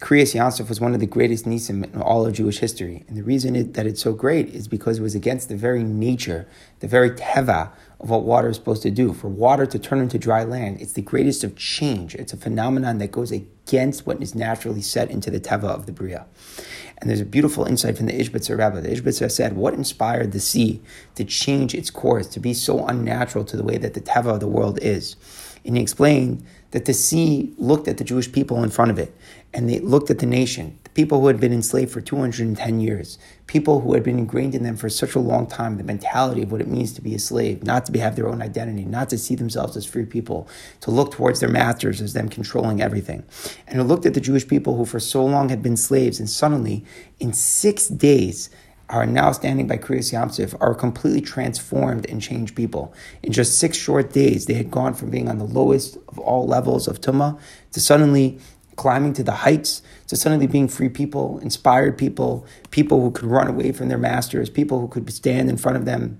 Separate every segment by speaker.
Speaker 1: Kriyas Yam Suf was one of the greatest nisim in all of Jewish history. And the reason it, that it's so great is because it was against the very nature, the very teva of what water is supposed to do. For water to turn into dry land, it's the greatest of change. It's a phenomenon that goes against what is naturally set into the teva of the Bria. And there's a beautiful insight from the Ishbitzer Rebbe. The Ishbitzer said, What inspired the sea to change its course, to be so unnatural to the way that the teva of the world is? And he explained that the sea looked at the Jewish people in front of it, and they looked at the nation, the people who had been enslaved for 210 years, people who had been ingrained in them for such a long time, the mentality of what it means to be a slave, not to be, have their own identity, not to see themselves as free people, to look towards their masters as them controlling everything. And it looked at the Jewish people who for so long had been slaves, and suddenly, in six days, are now standing by Kriyas Yam Suf are completely transformed and changed people. In just six short days, they had gone from being on the lowest of all levels of Tumah to suddenly climbing to the heights, to suddenly being free people, inspired people, people who could run away from their masters, people who could stand in front of them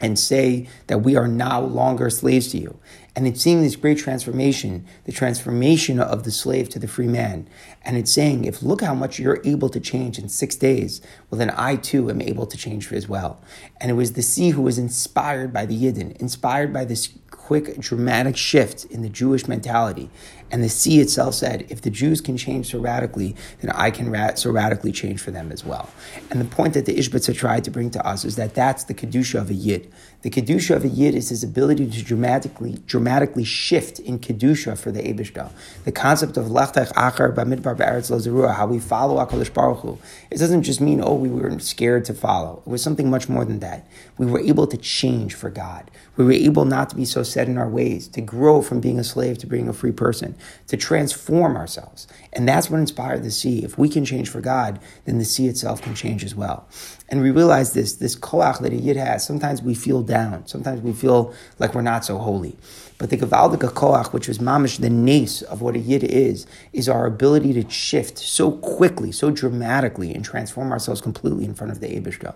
Speaker 1: and say that we are no longer slaves to you. And it's seeing this great transformation, the transformation of the slave to the free man. And it's saying, if look how much you're able to change in six days, well, then I too am able to change as well. And it was the sea who was inspired by the Yidden, inspired by this quick, dramatic shift in the Jewish mentality. And the sea itself said, if the Jews can change so radically, then I can ra- so radically change for them as well. And the point that the Ishbitzer tried to bring to us is that that's the Kedusha of a Yid. The Kedusha of a Yid is his ability to dramatically, dramatically shift in Kedusha for the Ebishta. The concept of Lechtech Achar Bamidbar Ba'eretz Lo how we follow HaKadosh Baruch Hu, it doesn't just mean, oh, we were scared to follow. It was something much more than that. We were able to change for God. We were able not to be so set in our ways, to grow from being a slave to being a free person to transform ourselves. And that's what inspired the sea. If we can change for God, then the sea itself can change as well. And we realize this, this koach that a yid has, sometimes we feel down. Sometimes we feel like we're not so holy. But the Gavaldika Koach, which was mamish the nace of what a yid is, is our ability to shift so quickly, so dramatically, and transform ourselves completely in front of the Abishta.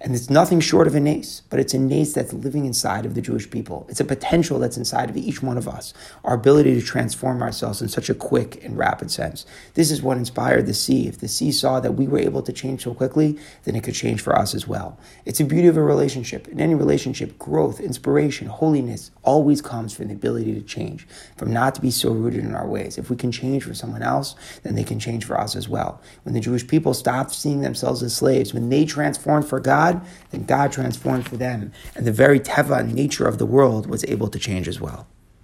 Speaker 1: And it's nothing short of a nace, but it's a nace that's living inside of the Jewish people. It's a potential that's inside of each one of us. Our ability to transform ourselves in such a quick and rapid sense. This is what inspired the sea. If the sea saw that we were able to change so quickly, then it could change for us as well. It's the beauty of a relationship. In any relationship, growth, inspiration, holiness always comes from the ability to change, from not to be so rooted in our ways. If we can change for someone else, then they can change for us as well. When the Jewish people stopped seeing themselves as slaves, when they transformed for God, then God transformed for them. And the very teva nature of the world was able to change as well.